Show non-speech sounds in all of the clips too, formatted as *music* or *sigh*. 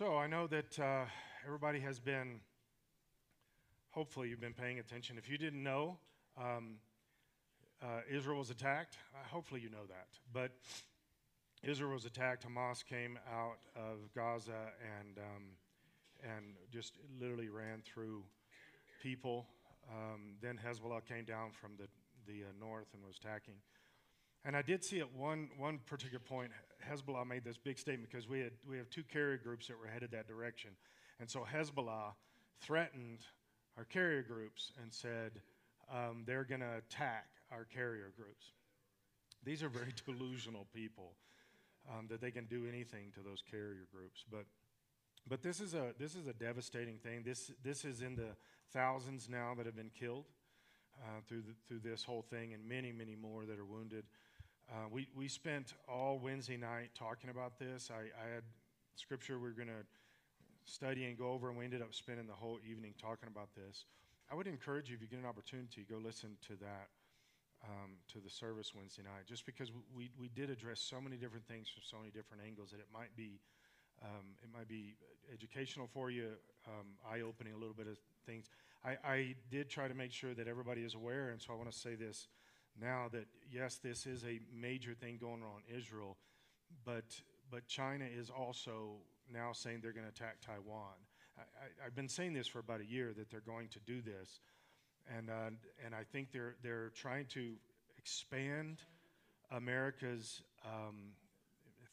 So I know that uh, everybody has been, hopefully, you've been paying attention. If you didn't know, um, uh, Israel was attacked. Uh, hopefully, you know that. But Israel was attacked. Hamas came out of Gaza and um, and just literally ran through people. Um, then Hezbollah came down from the the uh, north and was attacking. And I did see at one, one particular point, Hezbollah made this big statement because we, had, we have two carrier groups that were headed that direction. And so Hezbollah threatened our carrier groups and said um, they're going to attack our carrier groups. These are very *laughs* delusional people um, that they can do anything to those carrier groups. But, but this, is a, this is a devastating thing. This, this is in the thousands now that have been killed. Uh, through, the, through this whole thing, and many, many more that are wounded. Uh, we, we spent all Wednesday night talking about this. I, I had scripture we were going to study and go over, and we ended up spending the whole evening talking about this. I would encourage you, if you get an opportunity, go listen to that, um, to the service Wednesday night, just because we, we did address so many different things from so many different angles that it might be. Um, it might be educational for you, um, eye opening a little bit of things. I, I did try to make sure that everybody is aware, and so I want to say this now that yes, this is a major thing going on in Israel, but but China is also now saying they're going to attack Taiwan. I, have been saying this for about a year that they're going to do this, and uh, and I think they're they're trying to expand America's um,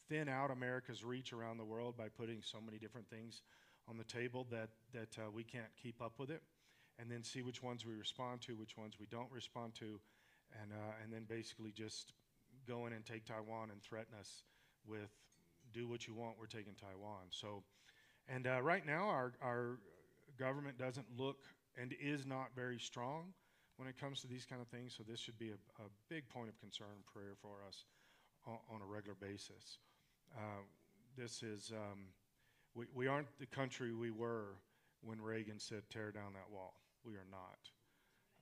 thin out America's reach around the world by putting so many different things on the table that that uh, we can't keep up with it, and then see which ones we respond to, which ones we don't respond to, and, uh, and then basically just go in and take Taiwan and threaten us with do what you want, we're taking Taiwan. So, and uh, right now, our, our government doesn't look and is not very strong when it comes to these kind of things. So, this should be a, a big point of concern and prayer for us on, on a regular basis. Uh, this is, um, we, we aren't the country we were when Reagan said, tear down that wall. We are not.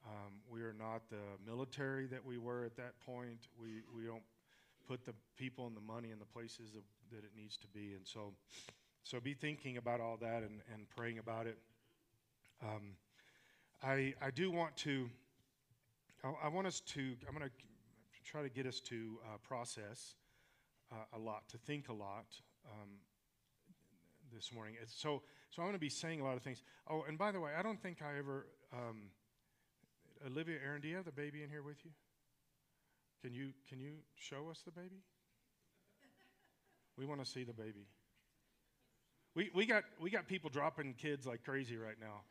Um, we are not the military that we were at that point. We, we don't put the people and the money in the places of, that it needs to be. And so, so be thinking about all that and, and praying about it. Um, I, I do want to, I, I want us to, I'm going to try to get us to uh, process uh, a lot, to think a lot um, this morning. So, so I'm going to be saying a lot of things. Oh, and by the way, I don't think I ever um, Olivia, Aaron, do you have the baby in here with you? Can you can you show us the baby? We want to see the baby. We, we, got, we got people dropping kids like crazy right now.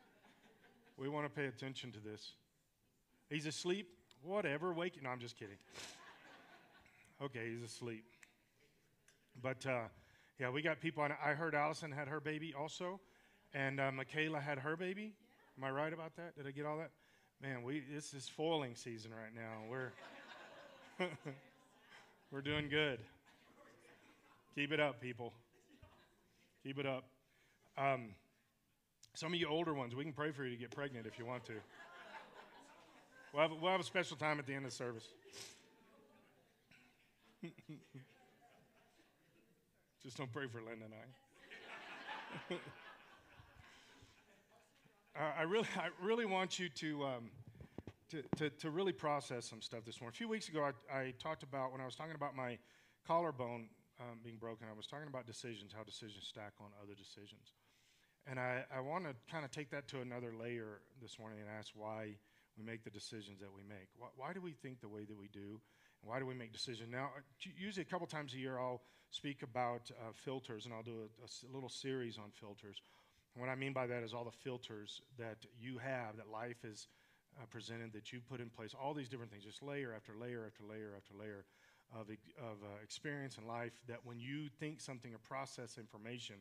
We want to pay attention to this. He's asleep? Whatever. Wake. No, I'm just kidding. Okay, he's asleep. But uh, yeah, we got people on. I heard Allison had her baby also, and uh, Michaela had her baby. Am I right about that? Did I get all that? Man, we this is foiling season right now. We're *laughs* we're doing good. Keep it up, people. Keep it up. Um, some of you older ones, we can pray for you to get pregnant if you want to. We'll have, we'll have a special time at the end of the service. *laughs* Just don't pray for Linda and I. *laughs* I really, I really want you to, um, to, to, to, really process some stuff this morning. A few weeks ago, I, I talked about, when I was talking about my collarbone um, being broken, I was talking about decisions, how decisions stack on other decisions. And I, I want to kind of take that to another layer this morning and ask why we make the decisions that we make. Why, why do we think the way that we do? And why do we make decisions? Now, usually a couple times a year, I'll speak about uh, filters, and I'll do a, a little series on filters. And what I mean by that is all the filters that you have, that life is uh, presented, that you put in place, all these different things, just layer after layer after layer after layer of, of uh, experience in life, that when you think something or process information,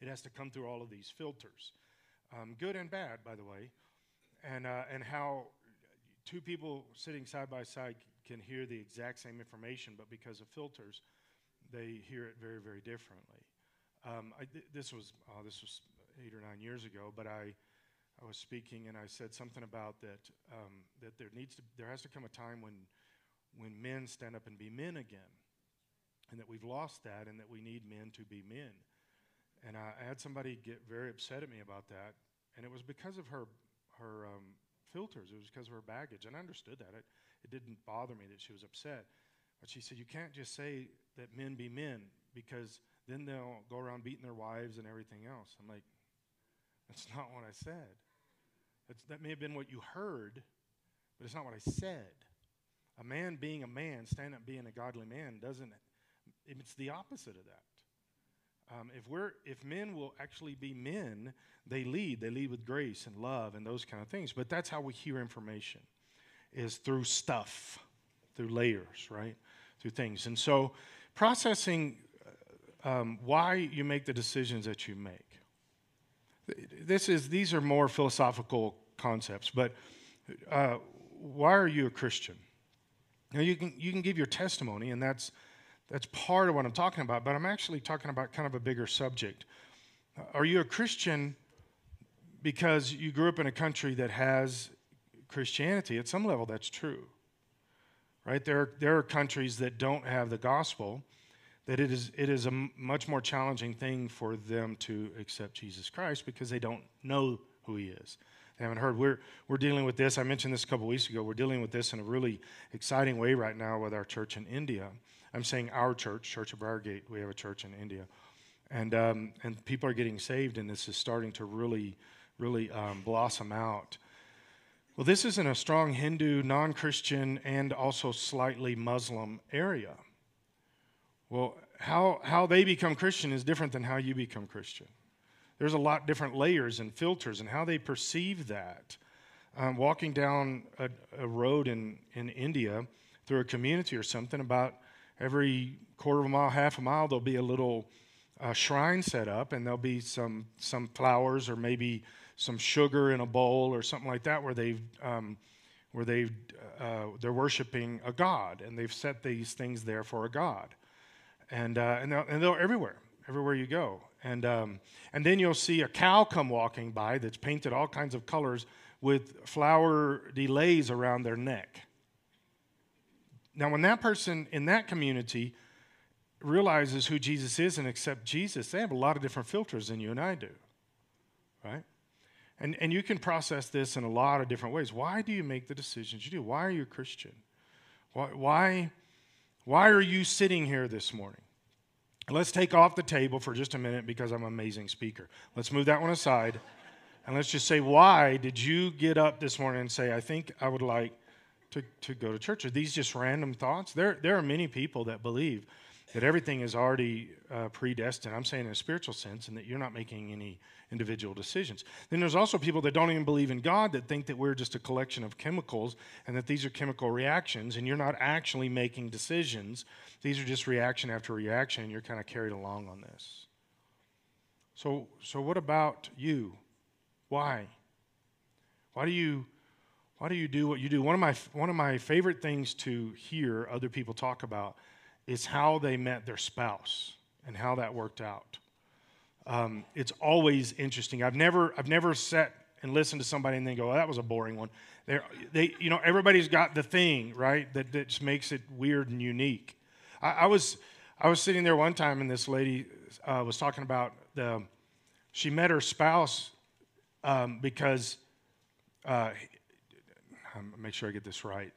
it has to come through all of these filters, um, good and bad, by the way, and, uh, and how two people sitting side by side can hear the exact same information, but because of filters, they hear it very, very differently. Um, I, th- this was uh, this was eight or nine years ago, but I I was speaking and I said something about that um, that there needs to there has to come a time when when men stand up and be men again, and that we've lost that, and that we need men to be men. And I, I had somebody get very upset at me about that, and it was because of her her um, filters. It was because of her baggage, and I understood that. It it didn't bother me that she was upset, but she said you can't just say that men be men because then they'll go around beating their wives and everything else. I'm like, that's not what I said. That's, that may have been what you heard, but it's not what I said. A man being a man, stand up being a godly man, doesn't. It? It's the opposite of that. Um, if we're if men will actually be men, they lead. They lead with grace and love and those kind of things. But that's how we hear information, is through stuff, through layers, right? Through things. And so, processing um, why you make the decisions that you make. This is these are more philosophical concepts, but uh, why are you a Christian? Now you can you can give your testimony, and that's that's part of what I'm talking about, but I'm actually talking about kind of a bigger subject. Are you a Christian because you grew up in a country that has Christianity? At some level, that's true. Right? There, there are countries that don't have the gospel, that it is, it is a much more challenging thing for them to accept Jesus Christ because they don't know who he is. They haven't heard. We're, we're dealing with this. I mentioned this a couple weeks ago. We're dealing with this in a really exciting way right now with our church in India. I'm saying our church, Church of Briargate. We have a church in India, and um, and people are getting saved, and this is starting to really, really um, blossom out. Well, this is in a strong Hindu, non-Christian, and also slightly Muslim area. Well, how how they become Christian is different than how you become Christian. There's a lot different layers and filters and how they perceive that. Um, walking down a, a road in, in India through a community or something, about every quarter of a mile, half a mile, there'll be a little uh, shrine set up, and there'll be some some flowers or maybe some sugar in a bowl or something like that, where they've um, where they uh, they're worshiping a god, and they've set these things there for a god, and uh, and, they're, and they're everywhere, everywhere you go, and um, and then you'll see a cow come walking by that's painted all kinds of colors with flower delays around their neck now, when that person in that community realizes who Jesus is and accept Jesus, they have a lot of different filters than you and I do, right? And, and you can process this in a lot of different ways. Why do you make the decisions you do? Why are you a Christian? Why, why, why are you sitting here this morning? Let's take off the table for just a minute because I'm an amazing speaker. Let's move that one aside. And let's just say, why did you get up this morning and say, I think I would like to, to go to church? Are these just random thoughts? There, there are many people that believe that everything is already uh, predestined. I'm saying in a spiritual sense, and that you're not making any individual decisions. Then there's also people that don't even believe in God that think that we're just a collection of chemicals and that these are chemical reactions, and you're not actually making decisions. These are just reaction after reaction, and you're kind of carried along on this. So, so what about you? Why? Why do you why do you do what you do? One of my, one of my favorite things to hear other people talk about is how they met their spouse and how that worked out. Um, it's always interesting. I've never, I've never sat and listened to somebody and then go, oh, that was a boring one. They're, they, you know, everybody's got the thing, right, that, that just makes it weird and unique. I, I was, I was sitting there one time and this lady uh, was talking about the, she met her spouse um, because uh, make sure I get this right,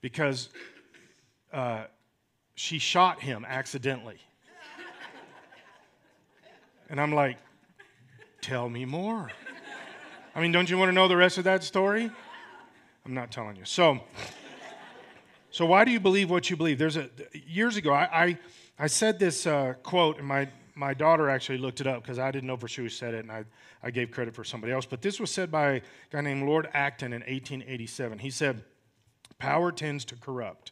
because uh, she shot him accidentally. And I'm like, tell me more. I mean, don't you want to know the rest of that story? I'm not telling you. So, so why do you believe what you believe? There's a years ago, I I, I said this uh, quote, and my my daughter actually looked it up because I didn't know for sure who said it, and I, I gave credit for somebody else. But this was said by a guy named Lord Acton in 1887. He said, Power tends to corrupt,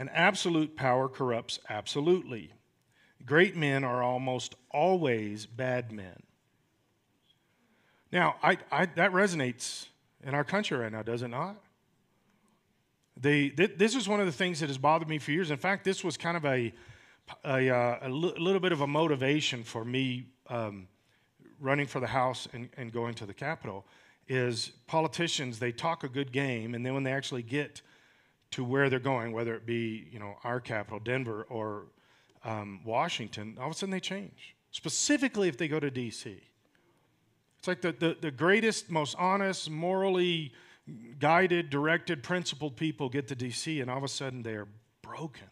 and absolute power corrupts absolutely. Great men are almost always bad men. Now, I, I, that resonates in our country right now, does it not? The, th- this is one of the things that has bothered me for years. In fact, this was kind of a a, uh, little bit of a motivation for me um, running for the House and, and going to the Capitol is politicians, they talk a good game, and then when they actually get to where they're going, whether it be you know our capital, Denver, or um, Washington, all of a sudden they change. specifically if they go to D.C. It's like the, the, the greatest, most honest, morally guided, directed, principled people get to D.C., and all of a sudden they are broken.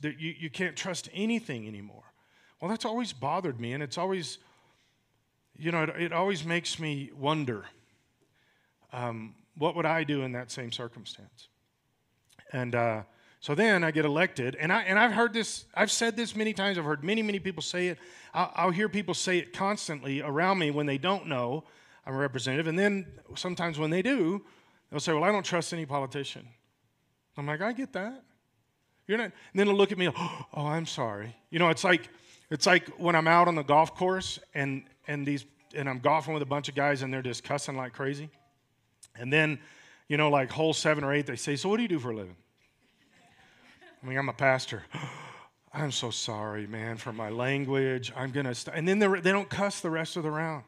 They're, you, you can't trust anything anymore. Well, that's always bothered me, and it's always, you know, it, it always makes me wonder um, what would I do in that same circumstance? And uh, so then I get elected, and, I, and I've heard this, I've said this many times, I've heard many, many people say it. I'll, I'll hear people say it constantly around me when they don't know I'm a representative. And then sometimes when they do, they'll say, Well, I don't trust any politician. I'm like, I get that. You're not, and then they'll look at me, *gasps* oh, I'm sorry. You know, it's like, it's like when I'm out on the golf course and, and these, and I'm golfing with a bunch of guys and they're just cussing like crazy. And then, you know, like hole seven or eight, they say, So what do you do for a living? I mean, I'm a pastor. *gasps* I'm so sorry, man, for my language. I'm going to, st-. and then they don't cuss the rest of the round.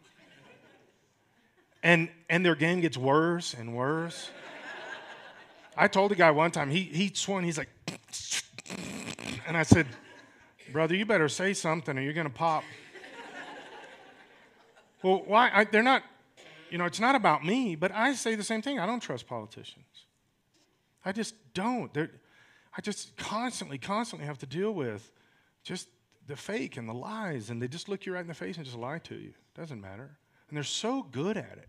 And, and their game gets worse and worse. I told a guy one time, he, he swung, he's like, *laughs* and I said, Brother, you better say something or you're going to pop. well, why? I, they're not, you know, it's not about me, but I say the same thing. I don't trust politicians. I just don't. They're, I just constantly, constantly have to deal with just the fake and the lies, and they just look you right in the face and just lie to you. Doesn't matter. And they're so good at it.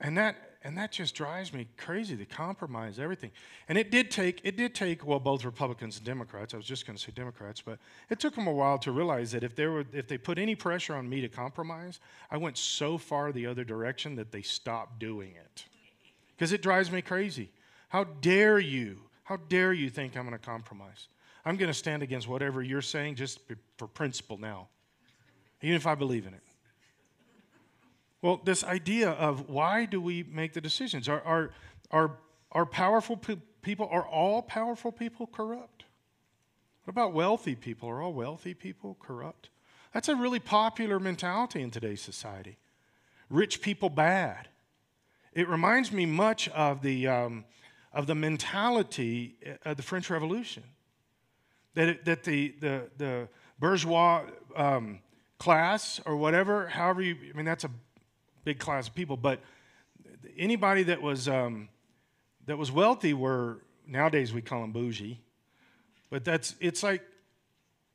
And that and that just drives me crazy. to compromise everything. And it did take it did take well both Republicans and Democrats. I was just going to say Democrats, but it took them a while to realize that if they were if they put any pressure on me to compromise, I went so far the other direction that they stopped doing it. Because it drives me crazy. How dare you? How dare you think I'm going to compromise? I'm going to stand against whatever you're saying just for principle now, even if I believe in it. Well, this idea of why do we make the decisions? Are, are, are, are powerful pe- people, are all powerful people corrupt? What about wealthy people? Are all wealthy people corrupt? That's a really popular mentality in today's society. Rich people bad. It reminds me much of the, um, of the mentality of the French Revolution. That, it, that the, the, the bourgeois um, class or whatever, however you, I mean, that's a big class of people, but anybody that was, um, that was wealthy were, nowadays we call them bougie. But that's, it's like,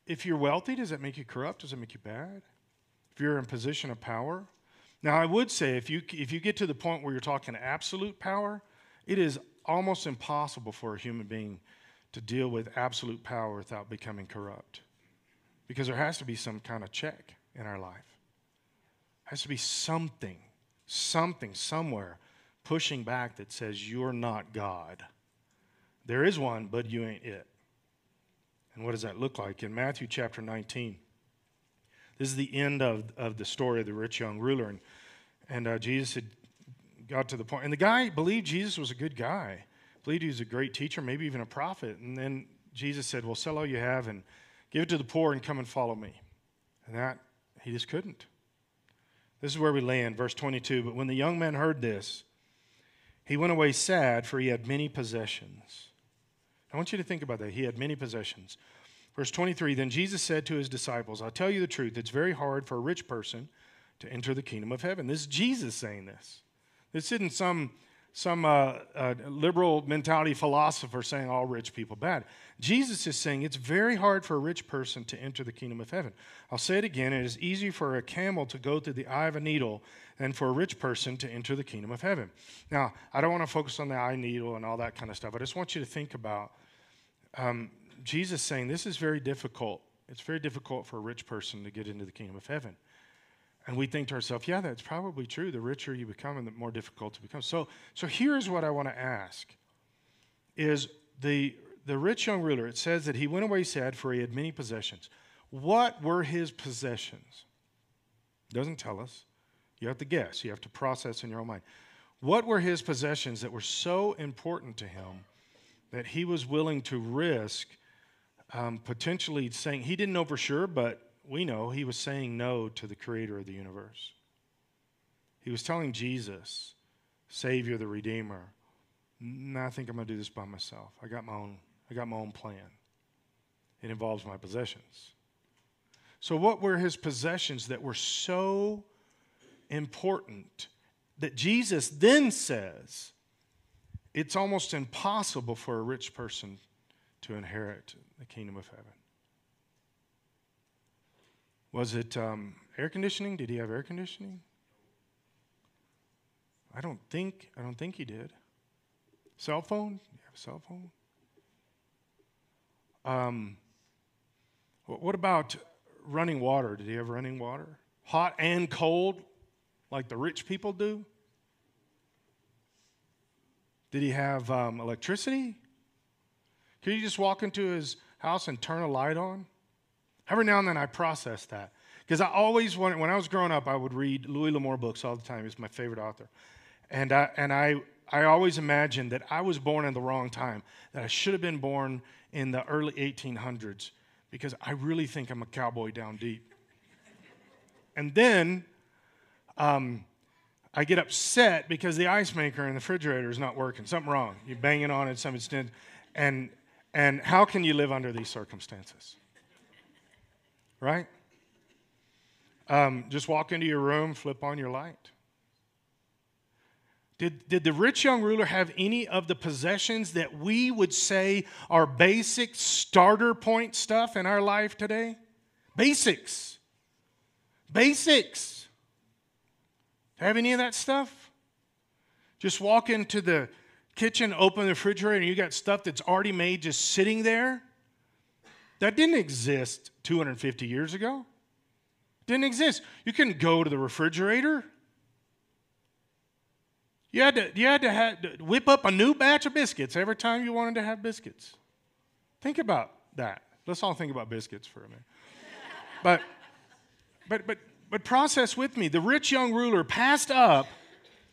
if you're wealthy, does that make you corrupt? Does it make you bad? If you're in position of power? Now, I would say if you, if you get to the point where you're talking absolute power, it is almost impossible for a human being to deal with absolute power without becoming corrupt. Because there has to be some kind of check in our life. Has to be something, something somewhere pushing back that says you're not God. There is one, but you ain't it. And what does that look like? In Matthew chapter 19, this is the end of, of the story of the rich young ruler. And, and uh, Jesus had got to the point, and the guy believed Jesus was a good guy, believed he was a great teacher, maybe even a prophet. And then Jesus said, Well, sell all you have and give it to the poor and come and follow me. And that, he just couldn't. This is where we land, verse 22. But when the young man heard this, he went away sad, for he had many possessions. I want you to think about that. He had many possessions. Verse 23 Then Jesus said to his disciples, I'll tell you the truth, it's very hard for a rich person to enter the kingdom of heaven. This is Jesus saying this. This isn't some, some uh, uh, liberal mentality philosopher saying all rich people bad. Jesus is saying it's very hard for a rich person to enter the kingdom of heaven. I'll say it again it is easy for a camel to go through the eye of a needle than for a rich person to enter the kingdom of heaven. Now, I don't want to focus on the eye needle and all that kind of stuff. I just want you to think about um, Jesus saying this is very difficult. It's very difficult for a rich person to get into the kingdom of heaven. And we think to ourselves, yeah, that's probably true. The richer you become and the more difficult to become. So, so here's what I want to ask is the, the rich young ruler, it says that he went away sad for he had many possessions. What were his possessions? Doesn't tell us. You have to guess. You have to process in your own mind. What were his possessions that were so important to him that he was willing to risk um, potentially saying, he didn't know for sure, but we know he was saying no to the creator of the universe. He was telling Jesus, Savior, the Redeemer, I think I'm going to do this by myself. I got my own, I got my own plan. It involves my possessions. So, what were his possessions that were so important that Jesus then says it's almost impossible for a rich person to inherit the kingdom of heaven? Was it um, air conditioning? Did he have air conditioning? I don't think I don't think he did. Cell phone? You have a cell phone? Um, what about running water? Did he have running water? Hot and cold, like the rich people do? Did he have um, electricity? Could he just walk into his house and turn a light on? Every now and then I process that. Because I always wanted, when I was growing up, I would read Louis L'Amour books all the time. He's my favorite author. And I, and I, I always imagined that I was born in the wrong time, that I should have been born in the early 1800s, because I really think I'm a cowboy down deep. and then um, I get upset because the ice maker in the refrigerator is not working. Something wrong. You're banging on it, something's and and how can you live under these circumstances? Right? Um, just walk into your room, flip on your light. Did, did the rich young ruler have any of the possessions that we would say are basic starter point stuff in our life today? Basics. Basics. Have any of that stuff? Just walk into the kitchen, open the refrigerator, and you got stuff that's already made just sitting there. That didn't exist 250 years ago. Didn't exist. You couldn't go to the refrigerator. You had to, you had to, have, whip up a new batch of biscuits every time you wanted to have biscuits. Think about that. Let's all think about biscuits for a minute. but, but, but, but process with me. The rich young ruler passed up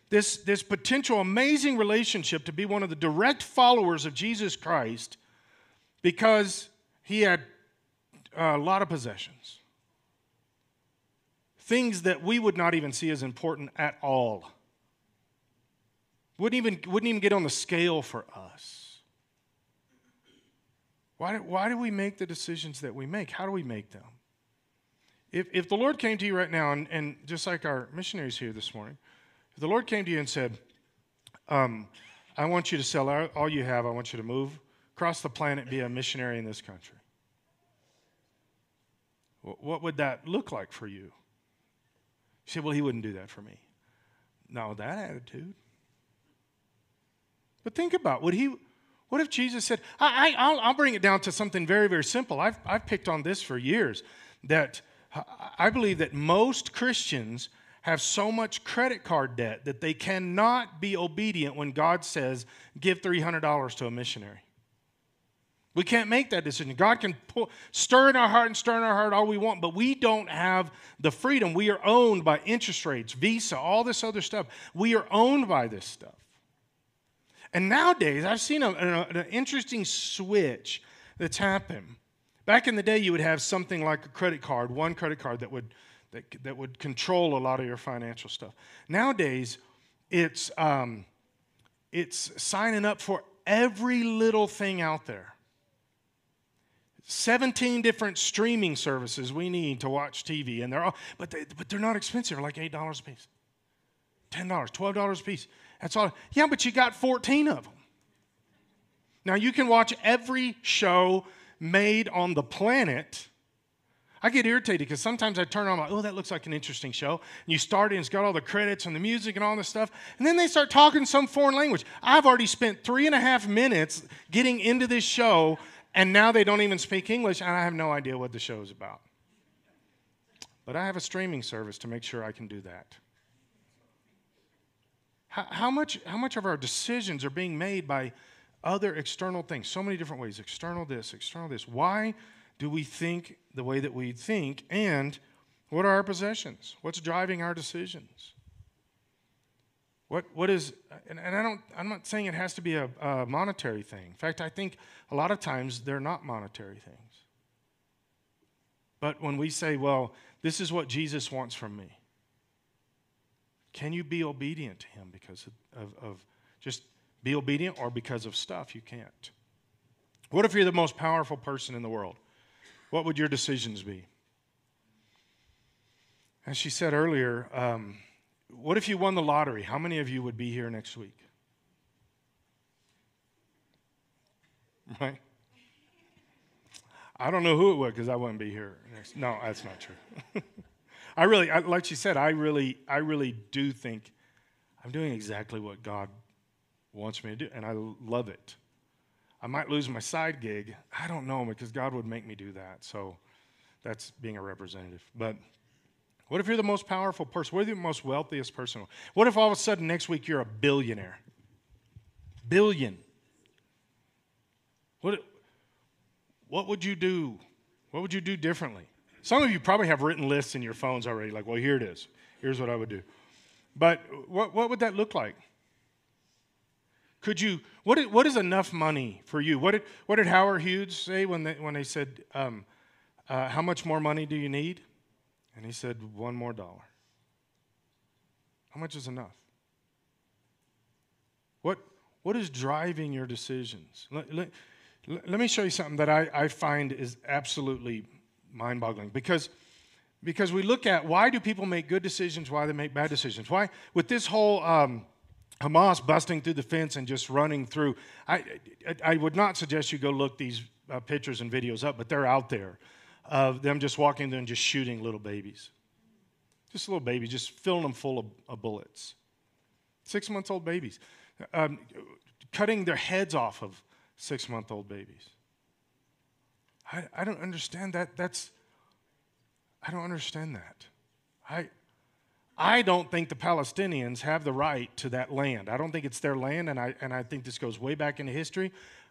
this, this potential amazing relationship to be one of the direct followers of Jesus Christ because he had a lot of possessions things that we would not even see as important at all. Wouldn't even, wouldn't even get on the scale for us. Why, why do we make the decisions that we make? How do we make them? If, if the Lord came to you right now, and, and just like our missionaries here this morning, if the Lord came to you and said, um, I want you to sell all you have, I want you to move across the planet, be a missionary in this country. What would that look like for you? You said, well, he wouldn't do that for me. Not that attitude. But think about would he what if Jesus said, I, I, will I'll bring it down to something very, very simple. I've, I've picked on this for years that uh, I believe that most Christians have so much credit card debt that they cannot be obedient when God says, give $300 to a missionary. We can't make that decision. God can pull, stir in our heart and stir in our heart all we want, but we don't have the freedom. We are owned by interest rates, Visa, all this other stuff. We are owned by this stuff. And nowadays, I've seen a, a, an interesting switch that's happened. Back in the day, you would have something like a credit card, one credit card that would, that, that would control a lot of your financial stuff. Nowadays, it's, um, it's signing up for every little thing out there. 17 different streaming services we need to watch TV, and they're all, but, they, but they're not expensive, they're like $8 a piece, $10, $12 a piece. That's all. Yeah, but you got 14 of them. Now, you can watch every show made on the planet. I get irritated because sometimes I turn on, like, oh, that looks like an interesting show. And you start it, and it's got all the credits and the music and all this stuff. And then they start talking some foreign language. I've already spent three and a half minutes getting into this show and now they don't even speak English, and I have no idea what the show is about. But I have a streaming service to make sure I can do that. How, how, much, how much of our decisions are being made by other external things? So many different ways external this, external this. Why do we think the way that we think? And what are our possessions? What's driving our decisions? What, what is, and, and I don't, I'm not saying it has to be a, a monetary thing. In fact, I think a lot of times they're not monetary things. But when we say, well, this is what Jesus wants from me, can you be obedient to him because of, of, of, just be obedient or because of stuff? You can't. What if you're the most powerful person in the world? What would your decisions be? As she said earlier, um, what if you won the lottery? How many of you would be here next week? *laughs* Right? I don't know who it would because I wouldn't be here. Next. No, that's not true. *laughs* I really, I, like she said, I really, I really do think I'm doing exactly what God wants me to do, and I love it. I might lose my side gig. I don't know because God would make me do that. So that's being a representative. But what if you're the most powerful person? What if you're the most wealthiest person? What if all of a sudden next week you're a billionaire? Billion. What, what would you do? What would you do differently? Some of you probably have written lists in your phones already, like, well, here it is. Here's what I would do. But what, what would that look like? Could you, what, what is enough money for you? What did, what did Howard Hughes say when they, when they said, um, uh, How much more money do you need? And he said, One more dollar. How much is enough? What, what is driving your decisions? Let, let, let me show you something that I, I find is absolutely mind boggling because because we look at why do people make good decisions, why they make bad decisions. Why, with this whole um, Hamas busting through the fence and just running through, I, I would not suggest you go look these uh, pictures and videos up, but they're out there of them just walking there and just shooting little babies. Just little babies, just filling them full of, of bullets. Six month old babies. Um, cutting their heads off of six month old babies. I, I don't understand that. That's I don't understand that. I, I don't think the Palestinians have the right to that land. I don't think it's their land, and I, and I think this goes way back into history,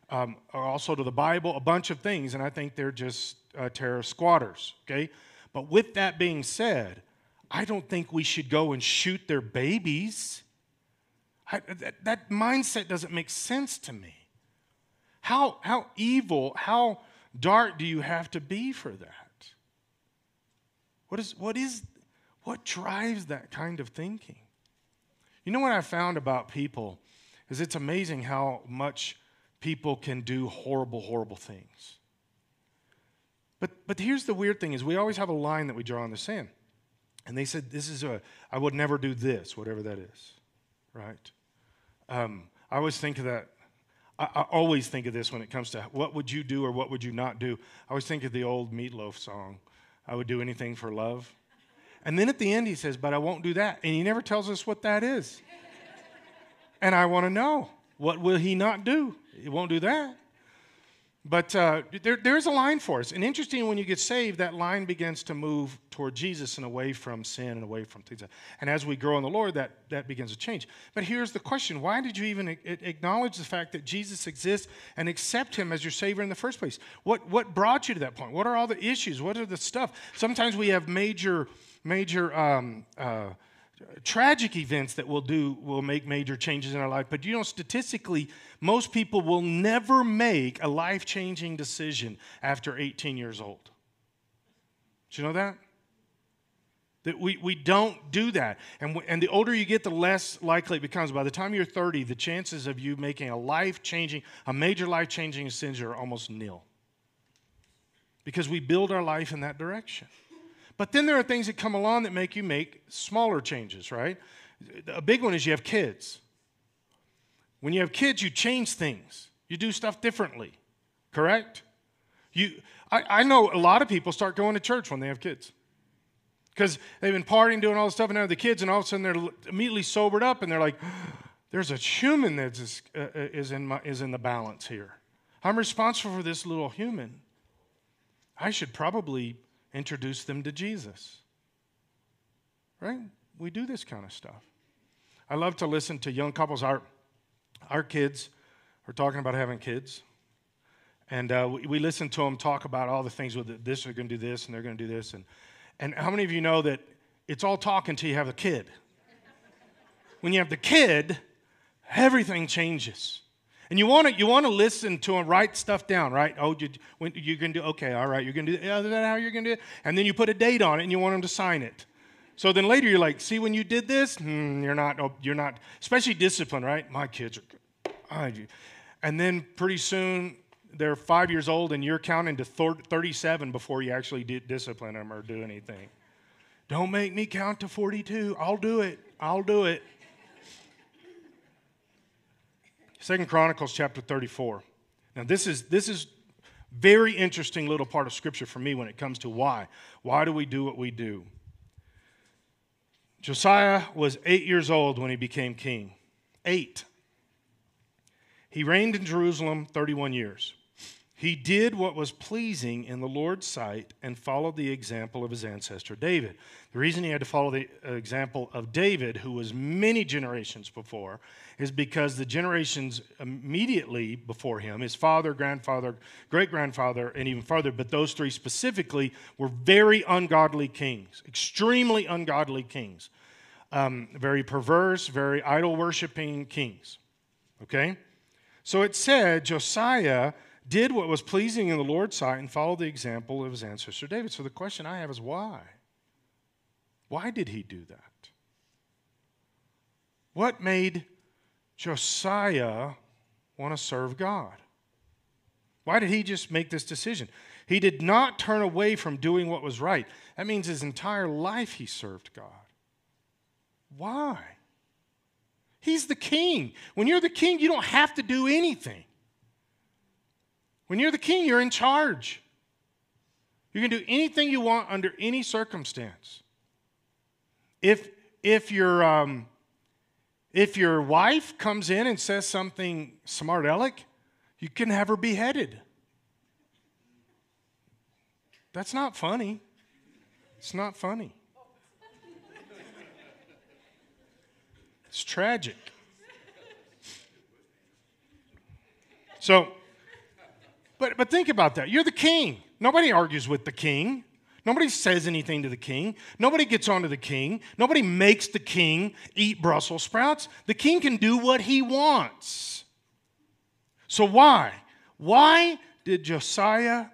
um, also to the Bible, a bunch of things, and I think they're just uh, terrorist squatters, okay? But with that being said, I don't think we should go and shoot their babies. I, that, that mindset doesn't make sense to me. How, how evil, how dark do you have to be for that? What is, what is, what drives that kind of thinking? You know what I found about people is it's amazing how much people can do horrible, horrible things. But, but here's the weird thing is we always have a line that we draw in the sand. And they said, this is a, I would never do this, whatever that is, right? Um, I always think of that, I, I, always think of this when it comes to what would you do or what would you not do. I always think of the old Meatloaf song, I would do anything for love. And then at the end, he says, But I won't do that. And he never tells us what that is. and I want to know what will he not do? He won't do that. But uh, there, there's a line for us. And interesting, when you get saved, that line begins to move toward Jesus and away from sin and away from things. And as we grow in the Lord, that, that begins to change. But here's the question why did you even acknowledge the fact that Jesus exists and accept him as your Savior in the first place? What, what brought you to that point? What are all the issues? What are the stuff? Sometimes we have major, major. Um, uh, tragic events that will do will make major changes in our life. But you know statistically most people will never make a life-changing decision after 18 years old. Do you know that? That we, we don't do that. And, w- and the older you get the less likely it becomes. By the time you're 30 the chances of you making a life-changing a major life-changing decision are almost nil. Because we build our life in that direction but then there are things that come along that make you make smaller changes, right? A big one is you have kids. When you have kids, you change things, you do stuff differently, correct? You, I, I know a lot of people start going to church when they have kids because they've been partying, doing all this stuff, and now the kids, and all of a sudden they're immediately sobered up, and they're like, *gasps* "There's a human that is, uh, is in my, is in the balance here. I'm responsible for this little human. I should probably introduce them to Jesus. Right? We do this kind of stuff. I love to listen to young couples. Our, our kids are talking about having kids. And uh, we, we, listen to them talk about all the things with this, they're going to do this, and they're going to do this. And, and how many of you know that it's all talk until you have a kid? when you have the kid, everything changes. And you want to you want to listen to them, write stuff down, right? Oh, you when you can do okay, all right, you're gonna do yeah, is that how you're gonna do it? And then you put a date on it, and you want them to sign it. So then later you're like, see, when you did this, hmm, you're not oh, you're not, especially discipline, right? My kids are good. And then pretty soon they're five years old, and you're counting to 37 before you actually discipline them or do anything. Don't make me count to 42. I'll do it. I'll do it. Second Chronicles chapter 34. Now this is this is very interesting little part of scripture for me when it comes to why. Why do we do what we do? Josiah was 8 years old when he became king. 8. He reigned in Jerusalem 31 years. He did what was pleasing in the Lord's sight and followed the example of his ancestor David. The reason he had to follow the example of David, who was many generations before, is because the generations immediately before him, his father, grandfather, great grandfather, and even farther, but those three specifically, were very ungodly kings, extremely ungodly kings, um, very perverse, very idol worshiping kings. Okay? So it said Josiah did what was pleasing in the Lord's sight and followed the example of his ancestor David. So the question I have is why? Why did he do that? What made Josiah want to serve God? Why did he just make this decision? He did not turn away from doing what was right. That means his entire life he served God. Why? He's the king. When you're the king, you don't have to do anything. When you're the king, you're in charge. You can do anything you want under any circumstance. If, if, your, um, if your wife comes in and says something smart aleck, you can have her beheaded. That's not funny. It's not funny. It's tragic. So, but, but think about that. You're the king. Nobody argues with the king. Nobody says anything to the king. Nobody gets onto the king. Nobody makes the king eat Brussels sprouts. The king can do what he wants. So, why? Why did Josiah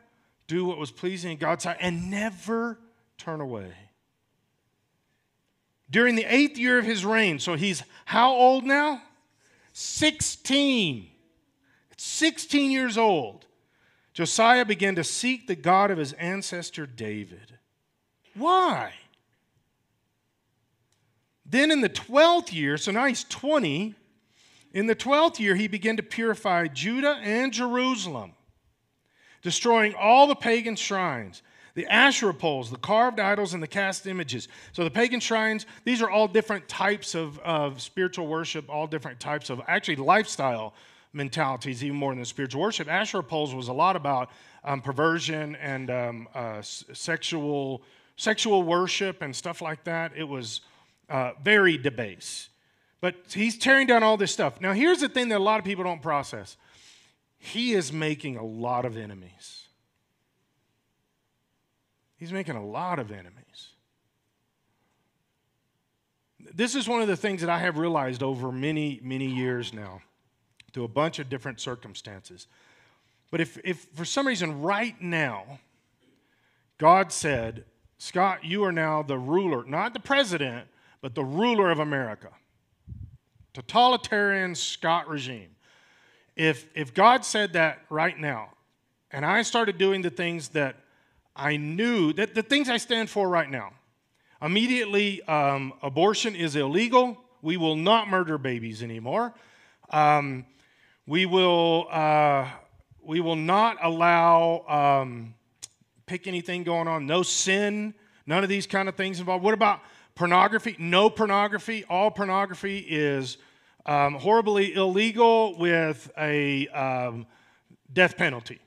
do what was pleasing in God's sight and never turn away? During the eighth year of his reign, so he's how old now? 16. 16 years old. Josiah began to seek the God of his ancestor David. Why? Then in the 12th year, so now he's 20, in the 12th year, he began to purify Judah and Jerusalem, destroying all the pagan shrines, the Asherah poles, the carved idols, and the cast images. So the pagan shrines, these are all different types of, of spiritual worship, all different types of actually lifestyle mentalities, even more than spiritual worship. Asherah poles was a lot about um, perversion and um, uh, sexual sexual worship and stuff like that. It was uh, very debased. But he's tearing down all this stuff. Now, here's the thing that a lot of people don't process he is making a lot of enemies. He's making a lot of enemies. This is one of the things that I have realized over many, many years now through a bunch of different circumstances. But if, if for some reason right now, God said, Scott, you are now the ruler, not the president, but the ruler of America, totalitarian Scott regime. If, if God said that right now, and I started doing the things that I knew, that the things I stand for right now, immediately um, abortion is illegal. We will not murder babies anymore. Um, we will, uh, we will not allow, um, pick anything going on, no sin, none of these kind of things involved. What about pornography? No pornography. All pornography is um, horribly illegal with a um, death penalty.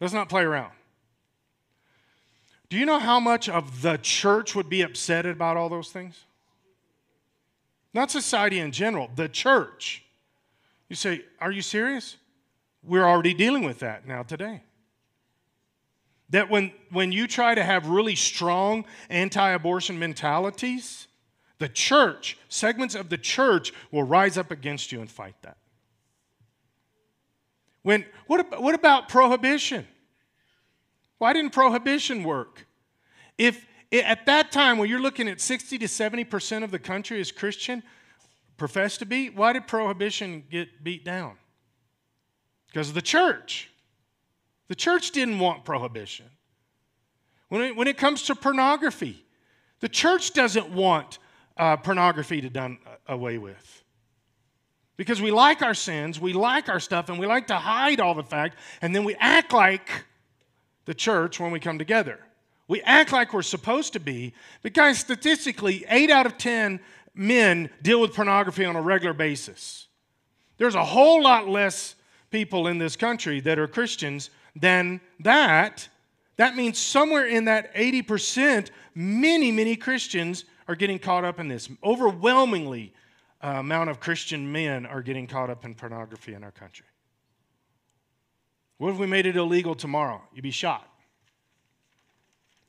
Let's not play around. Do you know how much of the church would be upset about all those things? Not society in general, the church. You say, Are you serious? We're already dealing with that now today. That when, when you try to have really strong anti abortion mentalities, the church, segments of the church, will rise up against you and fight that. When, what, about, what about prohibition? Why didn't prohibition work? If at that time, when you're looking at 60 to 70% of the country is Christian, profess to be, why did prohibition get beat down? Because of the church. The church didn't want prohibition. When it, when it comes to pornography, the church doesn't want uh, pornography to done uh, away with. Because we like our sins, we like our stuff, and we like to hide all the fact, and then we act like the church when we come together. We act like we're supposed to be, but guys, statistically, eight out of 10 men deal with pornography on a regular basis. There's a whole lot less people in this country that are Christians than that. That means somewhere in that 80%, many, many Christians are getting caught up in this. Overwhelmingly, uh, amount of Christian men are getting caught up in pornography in our country. What if we made it illegal tomorrow? You'd be shot.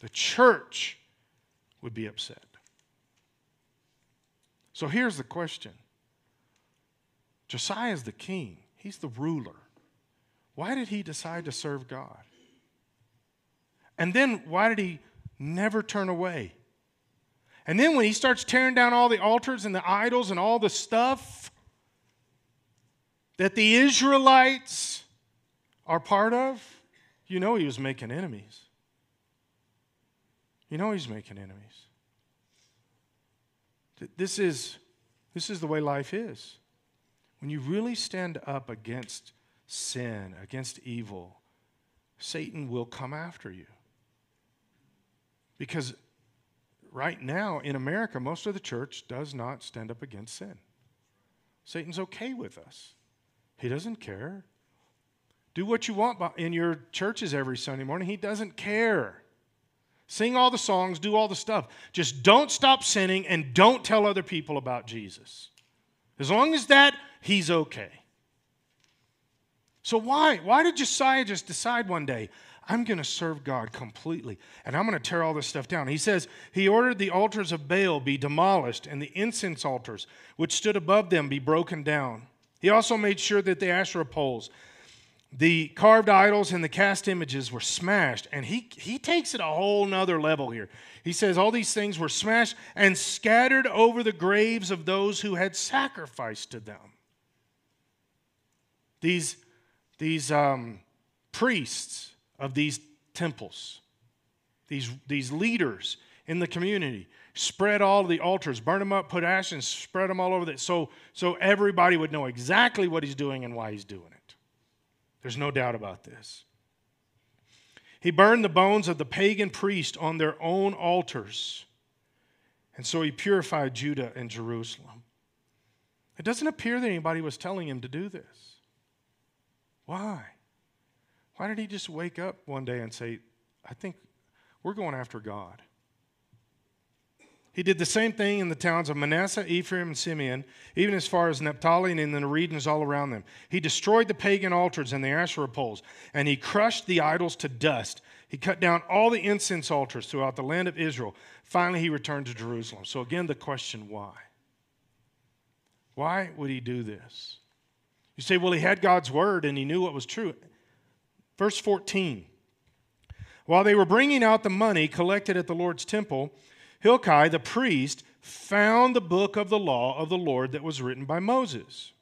The church would be upset. So here's the question Josiah is the king, he's the ruler. Why did he decide to serve God? And then why did he never turn away? And then when he starts tearing down all the altars and the idols and all the stuff that the Israelites are part of, you know he was making enemies. You know he's making enemies. This is, this is the way life is. When you really stand up against sin, against evil, Satan will come after you. Because right now in America, most of the church does not stand up against sin. Satan's okay with us, he doesn't care. Do what you want in your churches every Sunday morning, he doesn't care. Sing all the songs, do all the stuff. Just don't stop sinning and don't tell other people about Jesus. As long as that, he's okay. So why? Why did Josiah just decide one day, I'm going to serve God completely and I'm going to tear all this stuff down? He says he ordered the altars of Baal be demolished and the incense altars which stood above them be broken down. He also made sure that the Asherah poles the carved idols and the cast images were smashed. And he, he takes it a whole nother level here. He says all these things were smashed and scattered over the graves of those who had sacrificed to them. These, these um, priests of these temples, these, these leaders in the community, spread all the altars, burn them up, put ashes, spread them all over that so, so everybody would know exactly what he's doing and why he's doing it. There's no doubt about this. He burned the bones of the pagan priest on their own altars. And so he purified Judah and Jerusalem. It doesn't appear that anybody was telling him to do this. Why? Why did he just wake up one day and say, I think we're going after God? He did the same thing in the towns of Manasseh, Ephraim, and Simeon, even as far as Naphtali and in the regions all around them. He destroyed the pagan altars and the Asherah poles, and he crushed the idols to dust. He cut down all the incense altars throughout the land of Israel. Finally, he returned to Jerusalem. So, again, the question why? Why would he do this? You say, well, he had God's word and he knew what was true. Verse 14 While they were bringing out the money collected at the Lord's temple, Hilkiah the priest found the book of the law of the Lord that was written by Moses.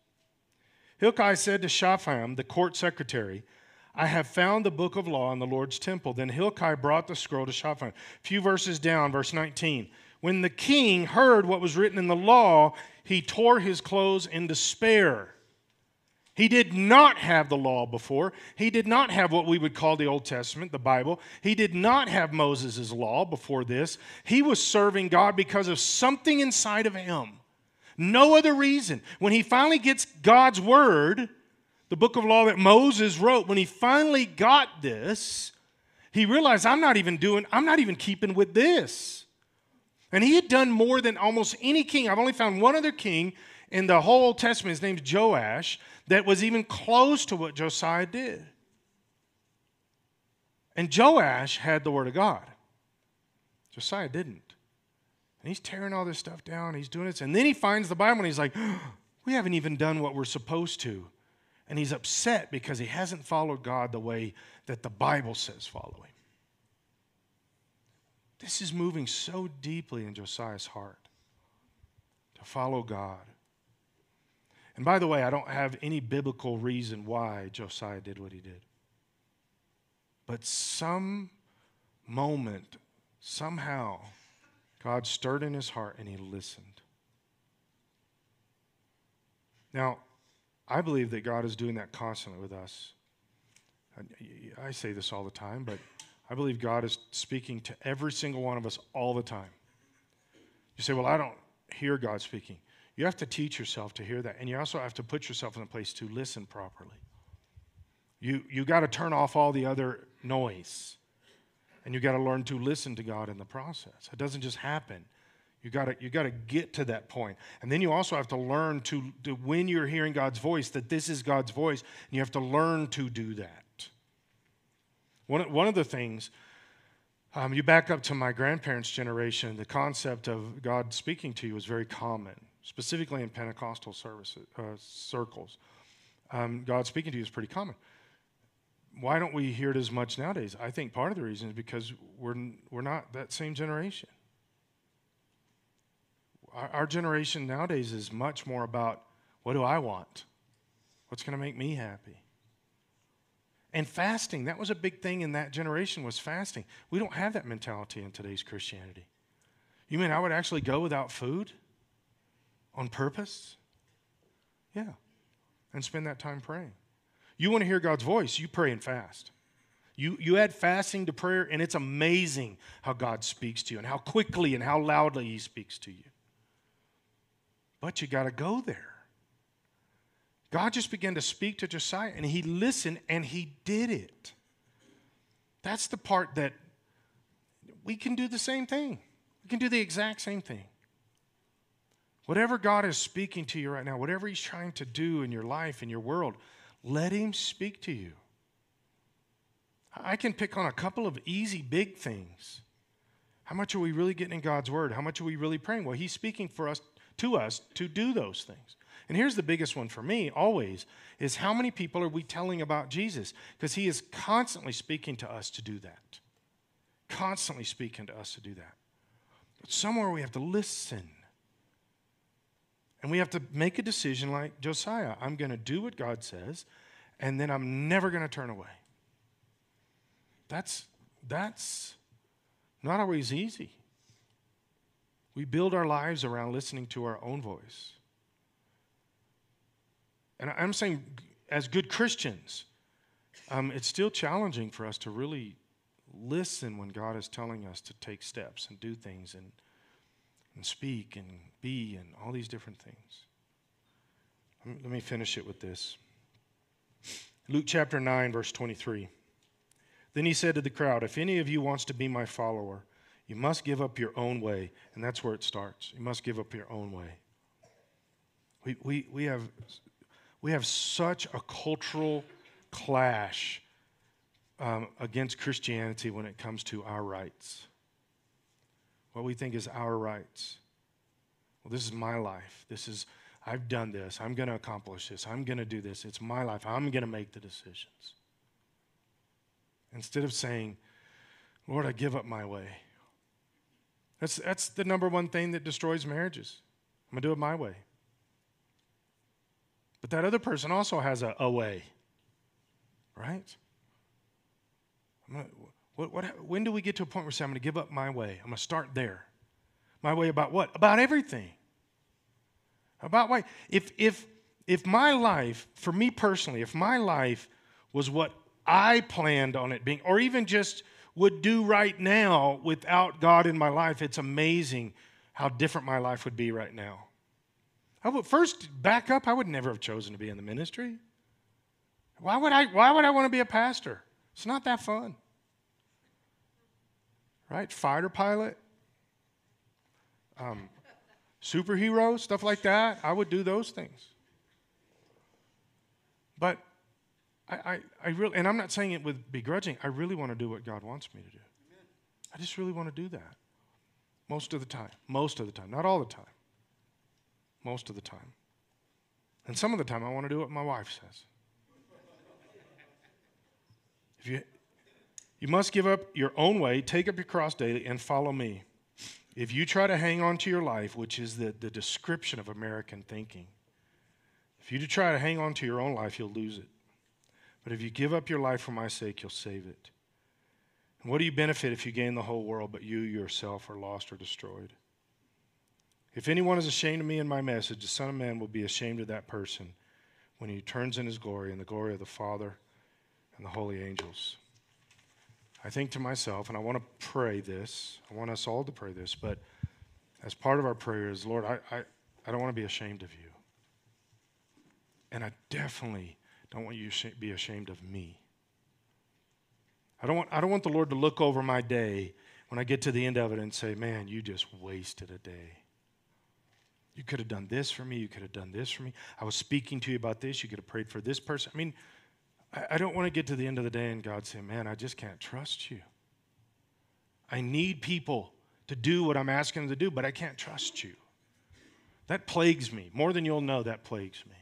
Hilkiah said to Shaphan, the court secretary, I have found the book of law in the Lord's temple. Then Hilkiah brought the scroll to Shaphan. A few verses down, verse 19. When the king heard what was written in the law, he tore his clothes in despair. He did not have the law before. He did not have what we would call the Old Testament, the Bible. He did not have Moses' law before this. He was serving God because of something inside of him. No other reason. When he finally gets God's word, the book of law that Moses wrote, when he finally got this, he realized I'm not even doing, I'm not even keeping with this. And he had done more than almost any king. I've only found one other king in the whole Old Testament. His name's Joash that was even close to what Josiah did. And Joash had the word of God. Josiah didn't. And he's tearing all this stuff down. He's doing this. And then he finds the Bible and he's like, *gasps* we haven't even done what we're supposed to. And he's upset because he hasn't followed God the way that the Bible says follow him. This is moving so deeply in Josiah's heart to follow God. And by the way, I don't have any biblical reason why Josiah did what he did. But some moment, somehow, God stirred in his heart and he listened. Now, I believe that God is doing that constantly with us. I say this all the time, but I believe God is speaking to every single one of us all the time. You say, Well, I don't hear God speaking. You have to teach yourself to hear that. And you also have to put yourself in a place to listen properly. You, you got to turn off all the other noise. And you got to learn to listen to God in the process. It doesn't just happen. You got to you got to get to that point. And then you also have to learn to, to when you're hearing God's voice that this is God's voice, and you have to learn to do that. One, one of the things um, you back up to my grandparents' generation, the concept of God speaking to you was very common, specifically in Pentecostal services, uh, circles. Um, God speaking to you is pretty common. Why don't we hear it as much nowadays? I think part of the reason is because we're, we're not that same generation. Our, our generation nowadays is much more about what do I want? What's going to make me happy? And fasting, that was a big thing in that generation was fasting. We don't have that mentality in today's Christianity. You mean I would actually go without food on purpose? Yeah. And spend that time praying. You want to hear God's voice, you pray and fast. You, you add fasting to prayer, and it's amazing how God speaks to you and how quickly and how loudly He speaks to you. But you got to go there. God just began to speak to Josiah and he listened and he did it. That's the part that we can do the same thing. We can do the exact same thing. Whatever God is speaking to you right now, whatever He's trying to do in your life, in your world, let Him speak to you. I can pick on a couple of easy, big things. How much are we really getting in God's Word? How much are we really praying? Well, He's speaking for us to us to do those things. And here's the biggest one for me always is how many people are we telling about Jesus? Because he is constantly speaking to us to do that. Constantly speaking to us to do that. But somewhere we have to listen. And we have to make a decision like Josiah I'm going to do what God says, and then I'm never going to turn away. That's, that's not always easy. We build our lives around listening to our own voice. And I'm saying, as good Christians, um, it's still challenging for us to really listen when God is telling us to take steps and do things and, and speak and be and all these different things. Let me finish it with this. Luke chapter 9, verse 23. Then he said to the crowd, If any of you wants to be my follower, you must give up your own way. And that's where it starts. You must give up your own way. We, we, we have we have such a cultural clash um, against Christianity when it comes to our rights. What we think is our rights. Well, this is my life. This is, I've done this. I'm going to accomplish this. I'm going to do this. It's my life. I'm going to make the decisions. Instead of saying, Lord, I give up my way. That's, that's the number one thing that destroys marriages. I'm going to do it my way. But that other person also has a, a way, right? Gonna, what, what, when do we get to a point where say, I'm going to give up my way? I'm going to start there. My way about what? About everything. About why? If, if, if my life, for me personally, if my life was what I planned on it being, or even just would do right now without God in my life, it's amazing how different my life would be right now. I would first back up. I would never have chosen to be in the ministry. Why would I? Why would I want to be a pastor? It's not that fun, right? Fighter pilot, um, superhero, stuff like that. I would do those things. But I, I, I really, and I'm not saying it with begrudging. I really want to do what God wants me to do. I just really want to do that. Most of the time. Most of the time. Not all the time most of the time. And some of the time, I want to do what my wife says. If you, you must give up your own way, take up your cross daily, and follow me. If you try to hang on to your life, which is the, the description of American thinking, if you try to hang on to your own life, you'll lose it. But if you give up your life for my sake, you'll save it. And what do you benefit if you gain the whole world, but you yourself are lost or destroyed? If anyone is ashamed of me and my message, the Son of Man will be ashamed of that person when he turns in his glory and the glory of the Father and the holy angels. I think to myself, and I want to pray this, I want us all to pray this, but as part of our prayer is, Lord, I, I, I don't want to be ashamed of you. And I definitely don't want you to be ashamed of me. I don't, want, I don't want the Lord to look over my day when I get to the end of it and say, man, you just wasted a day. You could have done this for me. You could have done this for me. I was speaking to you about this. You could have prayed for this person. I mean, I, don't want to get to the end of the day and God say, man, I just can't trust you. I need people to do what I'm asking them to do, but I can't trust you. That plagues me. More than you'll know, that plagues me.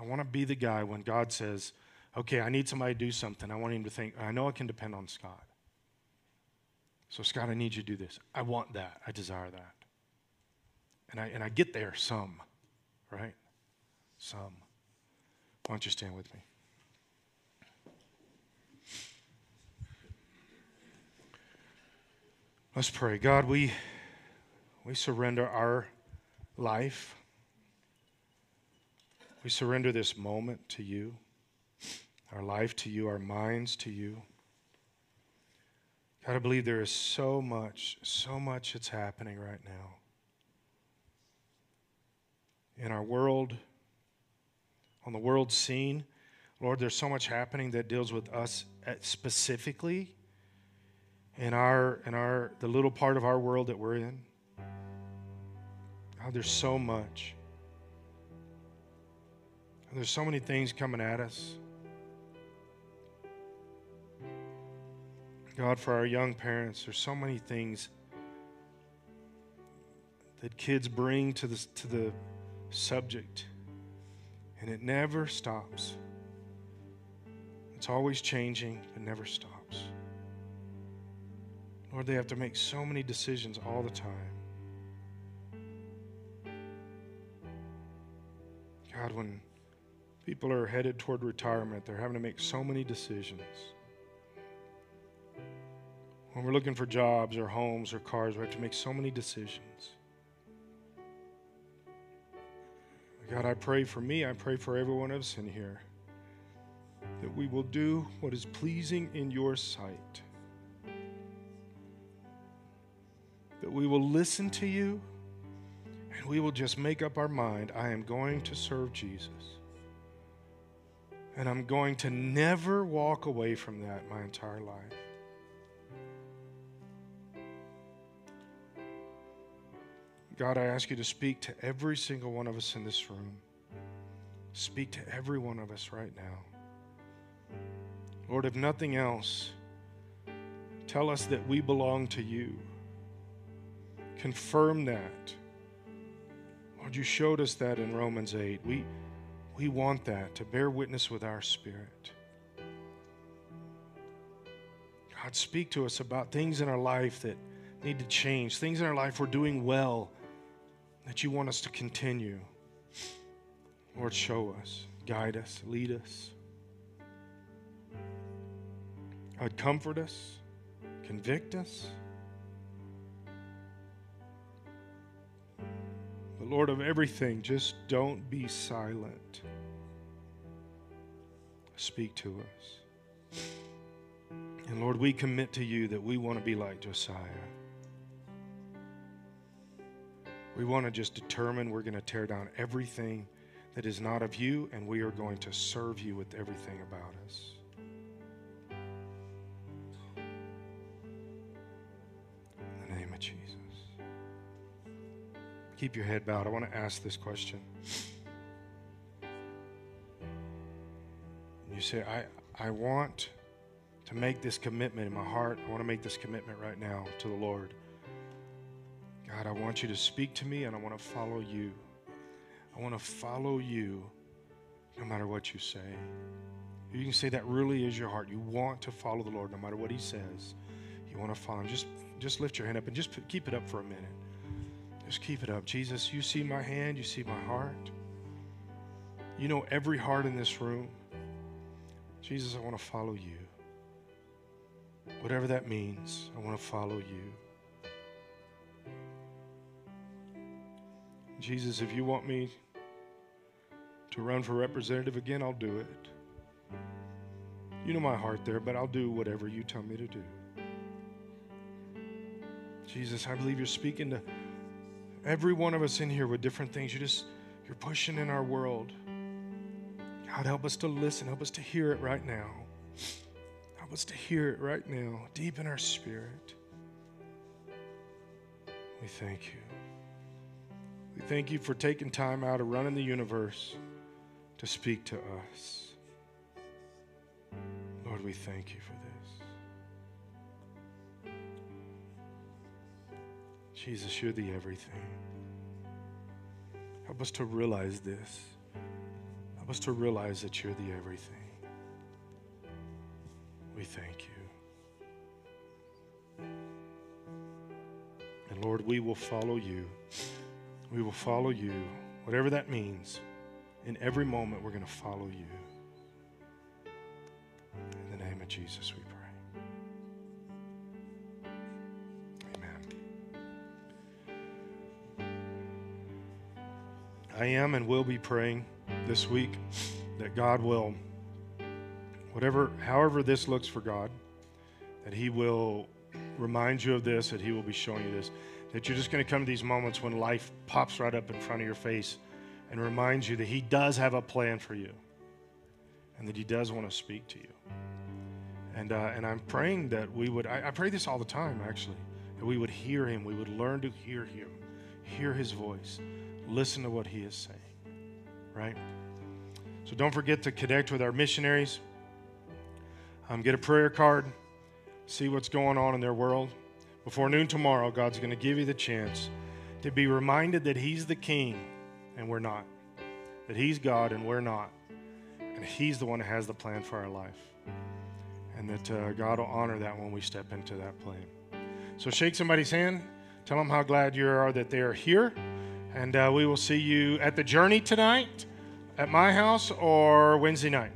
I want to be the guy when God says, okay, I need somebody to do something. I want him to think, I know I can depend on Scott. So, Scott, I need you to do this. I want that. I desire that. And I, and I get there some, right? Some. Why don't you stand with me? Let's pray. God, we, we surrender our life. We surrender this moment to you, our life to you, our minds to you. God, I believe there is so much, so much that's happening right now in our world, on the world scene. Lord, there's so much happening that deals with us specifically in our in our the little part of our world that we're in. God, there's so much. And there's so many things coming at us. God, for our young parents, there's so many things that kids bring to the, to the subject, and it never stops. It's always changing, it never stops. Lord, they have to make so many decisions all the time. God, when people are headed toward retirement, they're having to make so many decisions. When we're looking for jobs or homes or cars, we have to make so many decisions. God, I pray for me, I pray for every one of us in here that we will do what is pleasing in your sight. That we will listen to you and we will just make up our mind I am going to serve Jesus. And I'm going to never walk away from that my entire life. God, I ask you to speak to every single one of us in this room. Speak to every one of us right now. Lord, if nothing else, tell us that we belong to you. Confirm that. Lord, you showed us that in Romans 8. We, we want that to bear witness with our spirit. God, speak to us about things in our life that need to change, things in our life we're doing well that you want us to continue. Lord, show us, guide us, lead us. God, comfort us, convict us. Lord, of everything, just don't be silent. Speak to us. And Lord, we commit to you that we want to be like Josiah. We want to just determine we're going to tear down everything that is not of you, and we are going to serve you with everything about us. Keep your head bowed, I want to ask this question. You say, I, I want to make this commitment in my heart. I want to make this commitment right now to the Lord. God, I want you to speak to me and I want to follow you. I want to follow you no matter what you say. You can say that really is your heart. You want to follow the Lord no matter what He says. You want to follow Him. Just, just lift your hand up and just keep it up for a minute. Just keep it up. Jesus, you see my hand, you see my heart. You know every heart in this room. Jesus, I want to follow you. Whatever that means, I want to follow you. Jesus, if you want me to run for representative again, I'll do it. You know my heart there, but I'll do whatever you tell me to do. Jesus, I believe you're speaking to every one of us in here with different things. You just you're pushing in our world. God, help us to listen. Help us to hear it right now. Help us to hear it right now, deep in our spirit. We thank you. We thank you for taking time out of running the universe to speak to us. Lord, we thank you for this. Jesus, you're the everything. Help us to realize this. Help us to realize that you're the everything. We thank you. And Lord, we will follow you. We will follow you, whatever that means. In every moment, we're going to follow you. In the name of Jesus, we pray. I am and will be praying this week that God will, whatever, however this looks for God, that He will remind you of this, that He will be showing you this, that you're just going to come to these moments when life pops right up in front of your face and reminds you that He does have a plan for you and that He does want to speak to you. And, uh, and I'm praying that we would, I, I pray this all the time actually, that we would hear Him, we would learn to hear Him, hear His voice, listen to what He is saying, right? So don't forget to connect with our missionaries, um, get a prayer card, see what's going on in their world. Before noon tomorrow, God's going to give you the chance to be reminded that He's the King and we're not, that He's God and we're not, and He's the one who has the plan for our life, and that uh, God will honor that when we step into that plan. So shake somebody's hand, tell them how glad you are that they are here, and uh, we will see you at the journey tonight at my house or Wednesday night.